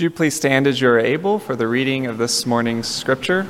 Would you please stand as you are able for the reading of this morning's scripture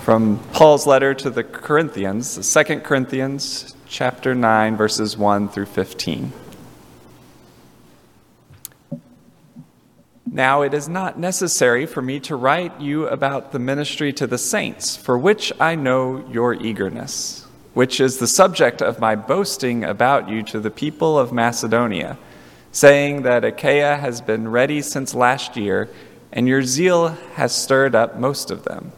from Paul's letter to the Corinthians, 2 Corinthians chapter 9 verses 1 through 15. Now it is not necessary for me to write you about the ministry to the saints, for which I know your eagerness, which is the subject of my boasting about you to the people of Macedonia, saying that Achaia has been ready since last year, and your zeal has stirred up most of them.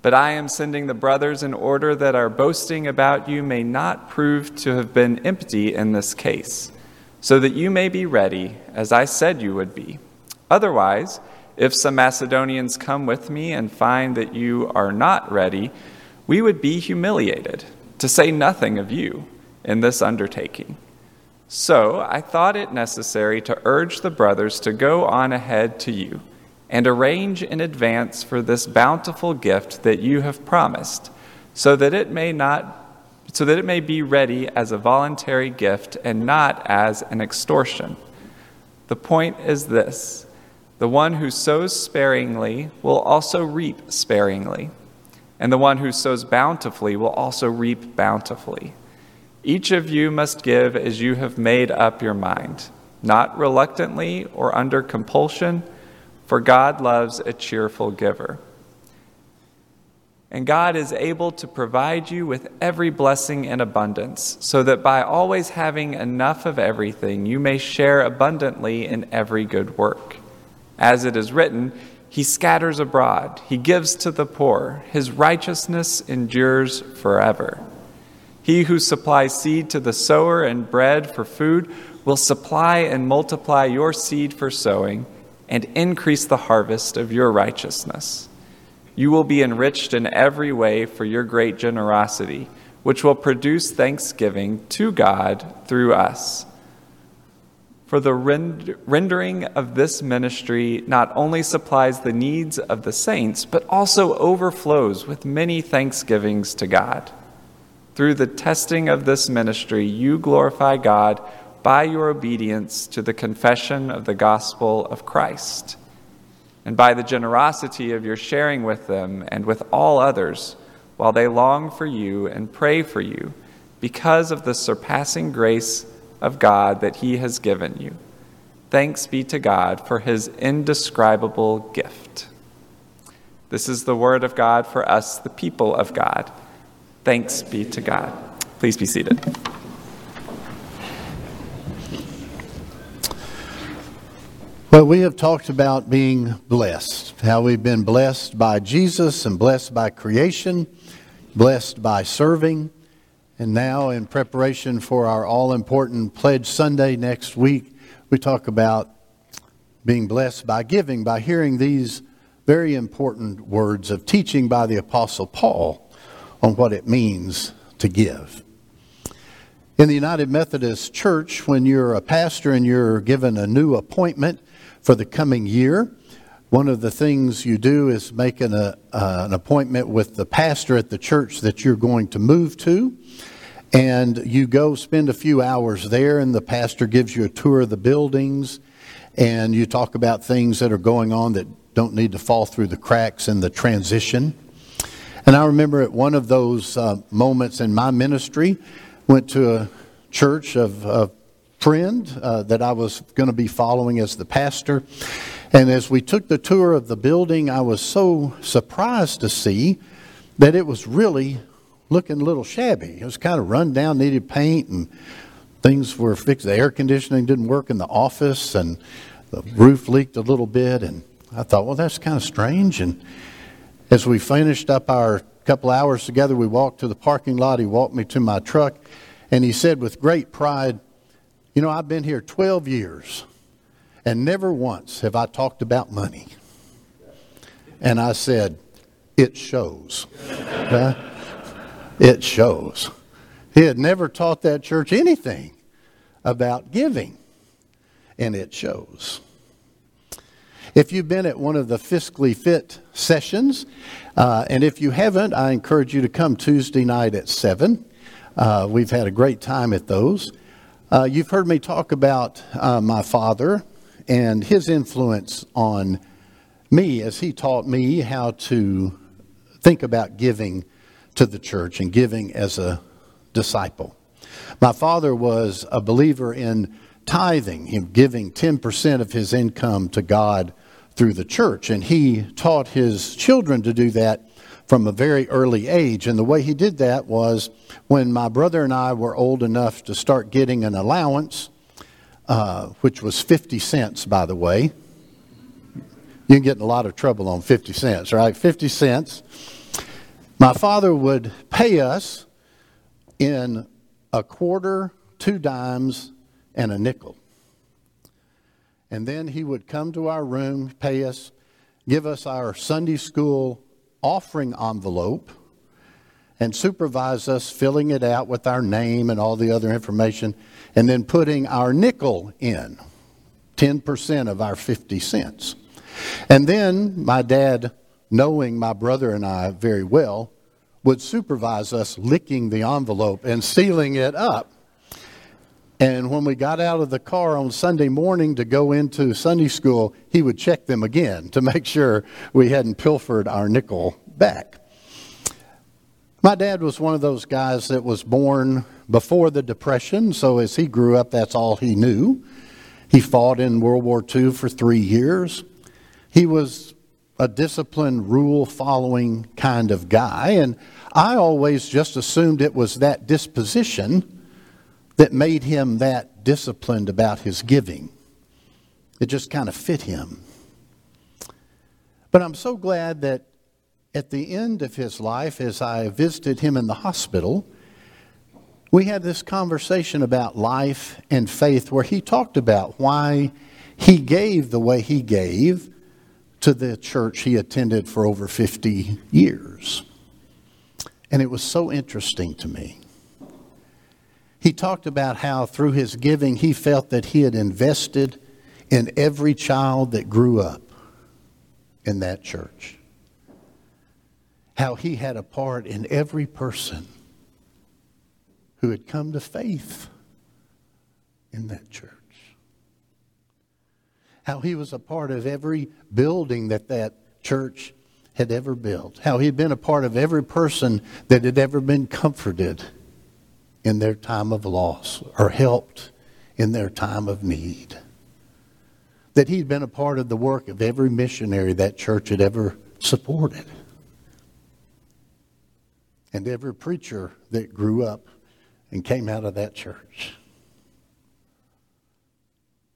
But I am sending the brothers in order that our boasting about you may not prove to have been empty in this case, so that you may be ready, as I said you would be. Otherwise, if some Macedonians come with me and find that you are not ready, we would be humiliated, to say nothing of you, in this undertaking. So I thought it necessary to urge the brothers to go on ahead to you and arrange in advance for this bountiful gift that you have promised, so that it may not so that it may be ready as a voluntary gift and not as an extortion. The point is this the one who sows sparingly will also reap sparingly, and the one who sows bountifully will also reap bountifully. Each of you must give as you have made up your mind, not reluctantly or under compulsion, for God loves a cheerful giver. And God is able to provide you with every blessing in abundance, so that by always having enough of everything, you may share abundantly in every good work. As it is written, He scatters abroad, He gives to the poor, His righteousness endures forever. He who supplies seed to the sower and bread for food will supply and multiply your seed for sowing and increase the harvest of your righteousness. You will be enriched in every way for your great generosity, which will produce thanksgiving to God through us. For the rendering of this ministry not only supplies the needs of the saints, but also overflows with many thanksgivings to God. Through the testing of this ministry, you glorify God by your obedience to the confession of the gospel of Christ, and by the generosity of your sharing with them and with all others, while they long for you and pray for you, because of the surpassing grace of God that He has given you. Thanks be to God for His indescribable gift. This is the word of God for us, the people of God. Thanks be to God. Please be seated. Well, we have talked about being blessed, how we've been blessed by Jesus and blessed by creation, blessed by serving. And now, in preparation for our all important Pledge Sunday next week, we talk about being blessed by giving, by hearing these very important words of teaching by the Apostle Paul on what it means to give. In the United Methodist Church, when you're a pastor and you're given a new appointment for the coming year, one of the things you do is make an, uh, an appointment with the pastor at the church that you're going to move to. And you go spend a few hours there, and the pastor gives you a tour of the buildings, and you talk about things that are going on that don't need to fall through the cracks in the transition. And I remember at one of those uh, moments in my ministry, went to a church of a friend uh, that I was going to be following as the pastor. And as we took the tour of the building, I was so surprised to see that it was really looking a little shabby. It was kind of run down, needed paint, and things were fixed. The air conditioning didn't work in the office, and the roof leaked a little bit. And I thought, well, that's kind of strange. And as we finished up our couple hours together, we walked to the parking lot. He walked me to my truck, and he said with great pride, You know, I've been here 12 years, and never once have I talked about money. And I said, It shows. It shows. He had never taught that church anything about giving, and it shows. If you've been at one of the fiscally fit sessions, uh, and if you haven't, I encourage you to come Tuesday night at 7. Uh, we've had a great time at those. Uh, you've heard me talk about uh, my father and his influence on me as he taught me how to think about giving to the church and giving as a disciple. My father was a believer in tithing, him giving 10% of his income to God through the church. And he taught his children to do that from a very early age. And the way he did that was when my brother and I were old enough to start getting an allowance, uh, which was 50 cents, by the way. You can get in a lot of trouble on 50 cents, right? 50 cents. My father would pay us in a quarter, two dimes, and a nickel. And then he would come to our room, pay us, give us our Sunday school offering envelope, and supervise us filling it out with our name and all the other information, and then putting our nickel in 10% of our 50 cents. And then my dad, knowing my brother and I very well, would supervise us licking the envelope and sealing it up. And when we got out of the car on Sunday morning to go into Sunday school, he would check them again to make sure we hadn't pilfered our nickel back. My dad was one of those guys that was born before the Depression, so as he grew up, that's all he knew. He fought in World War II for three years. He was a disciplined, rule following kind of guy, and I always just assumed it was that disposition that made him that disciplined about his giving. It just kind of fit him. But I'm so glad that at the end of his life, as I visited him in the hospital, we had this conversation about life and faith where he talked about why he gave the way he gave to the church he attended for over 50 years. And it was so interesting to me. He talked about how through his giving he felt that he had invested in every child that grew up in that church. How he had a part in every person who had come to faith in that church. How he was a part of every building that that church had ever built, how he'd been a part of every person that had ever been comforted in their time of loss or helped in their time of need. That he'd been a part of the work of every missionary that church had ever supported. And every preacher that grew up and came out of that church.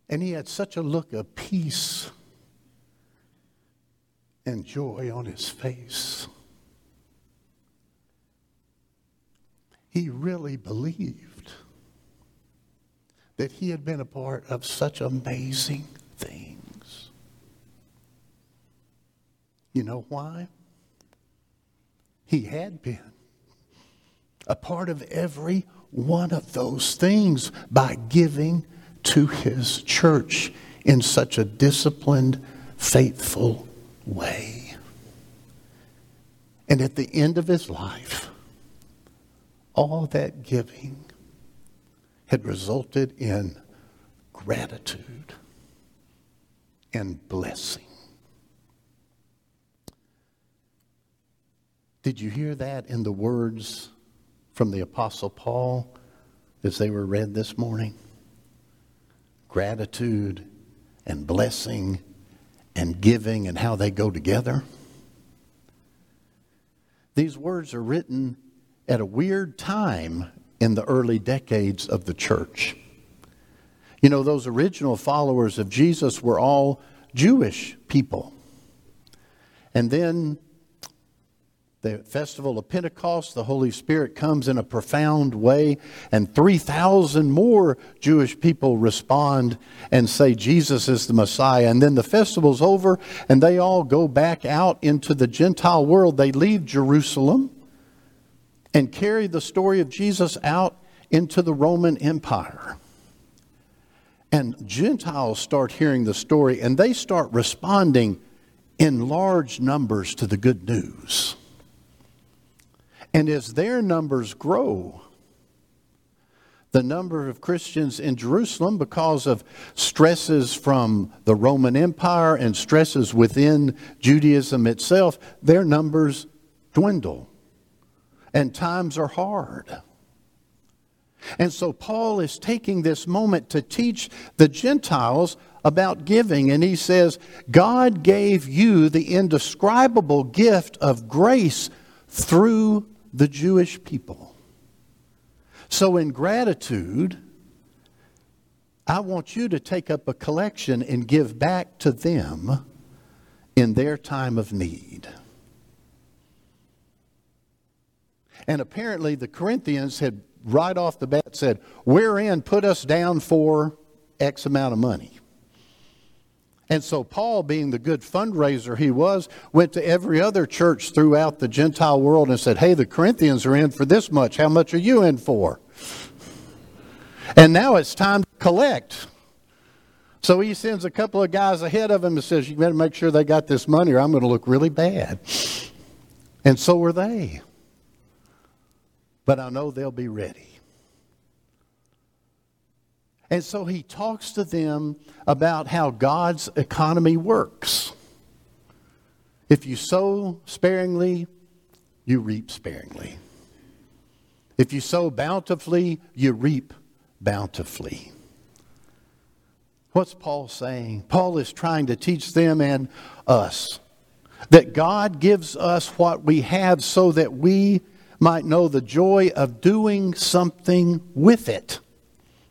And he had such a look of peace and joy on his face. He really believed that he had been a part of such amazing things. You know why? He had been a part of every one of those things by giving to his church in such a disciplined, faithful way. And at the end of his life, all that giving had resulted in gratitude and blessing. Did you hear that in the words from the Apostle Paul as they were read this morning? Gratitude and blessing and giving and how they go together. These words are written at a weird time in the early decades of the church. You know, those original followers of Jesus were all Jewish people. And then the festival of Pentecost, the Holy Spirit comes in a profound way, and 3,000 more Jewish people respond and say Jesus is the Messiah. And then the festival's over, and they all go back out into the Gentile world. They leave Jerusalem and carry the story of Jesus out into the Roman Empire. And Gentiles start hearing the story, and they start responding in large numbers to the good news. And as their numbers grow, the number of Christians in Jerusalem because of stresses from the Roman Empire and stresses within Judaism itself, their numbers dwindle. And times are hard. And so Paul is taking this moment to teach the Gentiles about giving. And he says, God gave you the indescribable gift of grace through the Jewish people. So, in gratitude, I want you to take up a collection and give back to them in their time of need. And apparently, the Corinthians had right off the bat said, We're in, put us down for X amount of money. And so, Paul, being the good fundraiser he was, went to every other church throughout the Gentile world and said, Hey, the Corinthians are in for this much. How much are you in for? And now it's time to collect. So he sends a couple of guys ahead of him and says, You better make sure they got this money or I'm going to look really bad. And so were they but I know they'll be ready. And so he talks to them about how God's economy works. If you sow sparingly, you reap sparingly. If you sow bountifully, you reap bountifully. What's Paul saying? Paul is trying to teach them and us that God gives us what we have so that we might know the joy of doing something with it.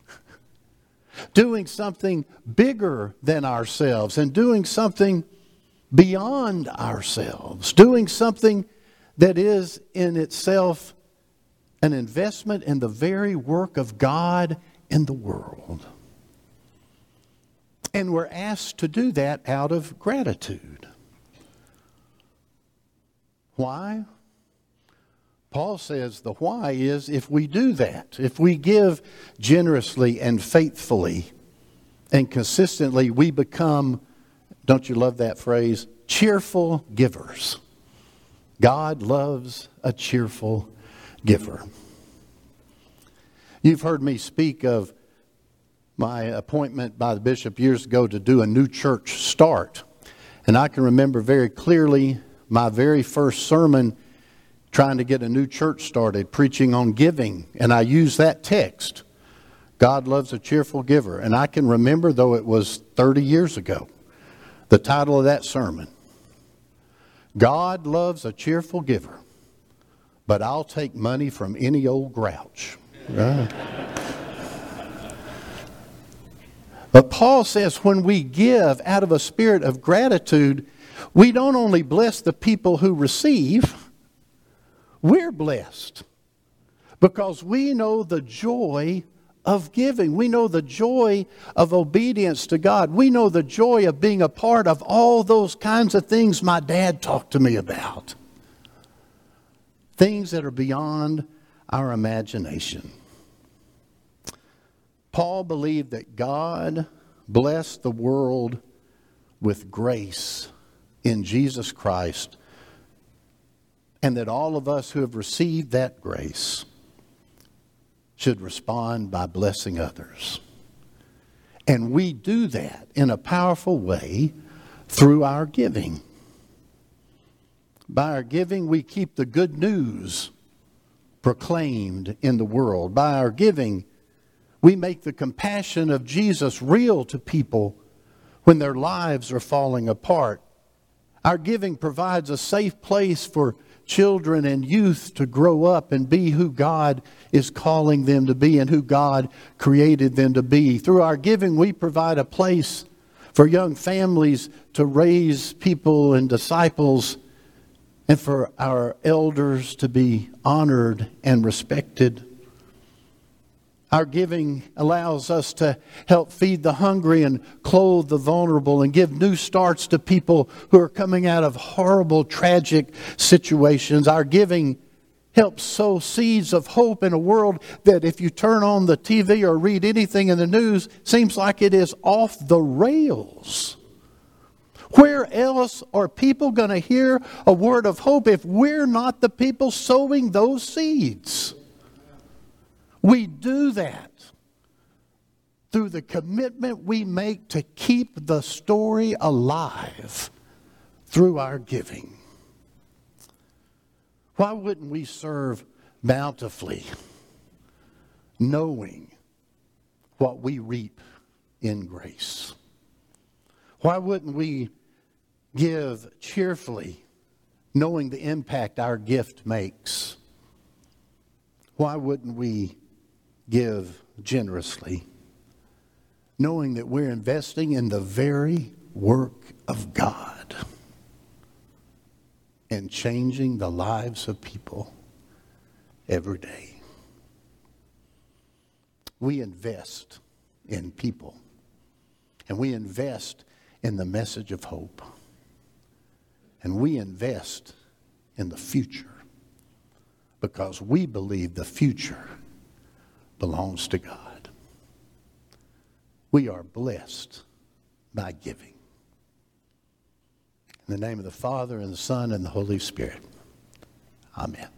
doing something bigger than ourselves and doing something beyond ourselves. Doing something that is in itself an investment in the very work of God in the world. And we're asked to do that out of gratitude. Why? Paul says the why is if we do that, if we give generously and faithfully and consistently, we become, don't you love that phrase, cheerful givers. God loves a cheerful giver. You've heard me speak of my appointment by the bishop years ago to do a new church start. And I can remember very clearly my very first sermon trying to get a new church started, preaching on giving, and I used that text. God loves a cheerful giver. And I can remember, though it was 30 years ago, the title of that sermon God loves a cheerful giver, but I'll take money from any old grouch. But Paul says when we give out of a spirit of gratitude, we don't only bless the people who receive we're blessed because we know the joy of giving. We know the joy of obedience to God. We know the joy of being a part of all those kinds of things my dad talked to me about. Things that are beyond our imagination. Paul believed that God blessed the world with grace in Jesus Christ and that all of us who have received that grace should respond by blessing others. And we do that in a powerful way through our giving. By our giving, we keep the good news proclaimed in the world. By our giving, we make the compassion of Jesus real to people when their lives are falling apart. Our giving provides a safe place for children and youth to grow up and be who God is calling them to be and who God created them to be. Through our giving, we provide a place for young families to raise people and disciples and for our elders to be honored and respected. Our giving allows us to help feed the hungry and clothe the vulnerable and give new starts to people who are coming out of horrible, tragic situations. Our giving helps sow seeds of hope in a world that, if you turn on the TV or read anything in the news, seems like it is off the rails. Where else are people going to hear a word of hope if we're not the people sowing those seeds? We do that through the commitment we make to keep the story alive through our giving. Why wouldn't we serve bountifully, knowing what we reap in grace? Why wouldn't we give cheerfully, knowing the impact our gift makes? Why wouldn't we give generously, knowing that we're investing in the very work of God and changing the lives of people every day? We invest in people and we invest in the message of hope and we invest in the future because we believe the future belongs to God. We are blessed by giving. In the name of the Father, and the Son, and the Holy Spirit. Amen.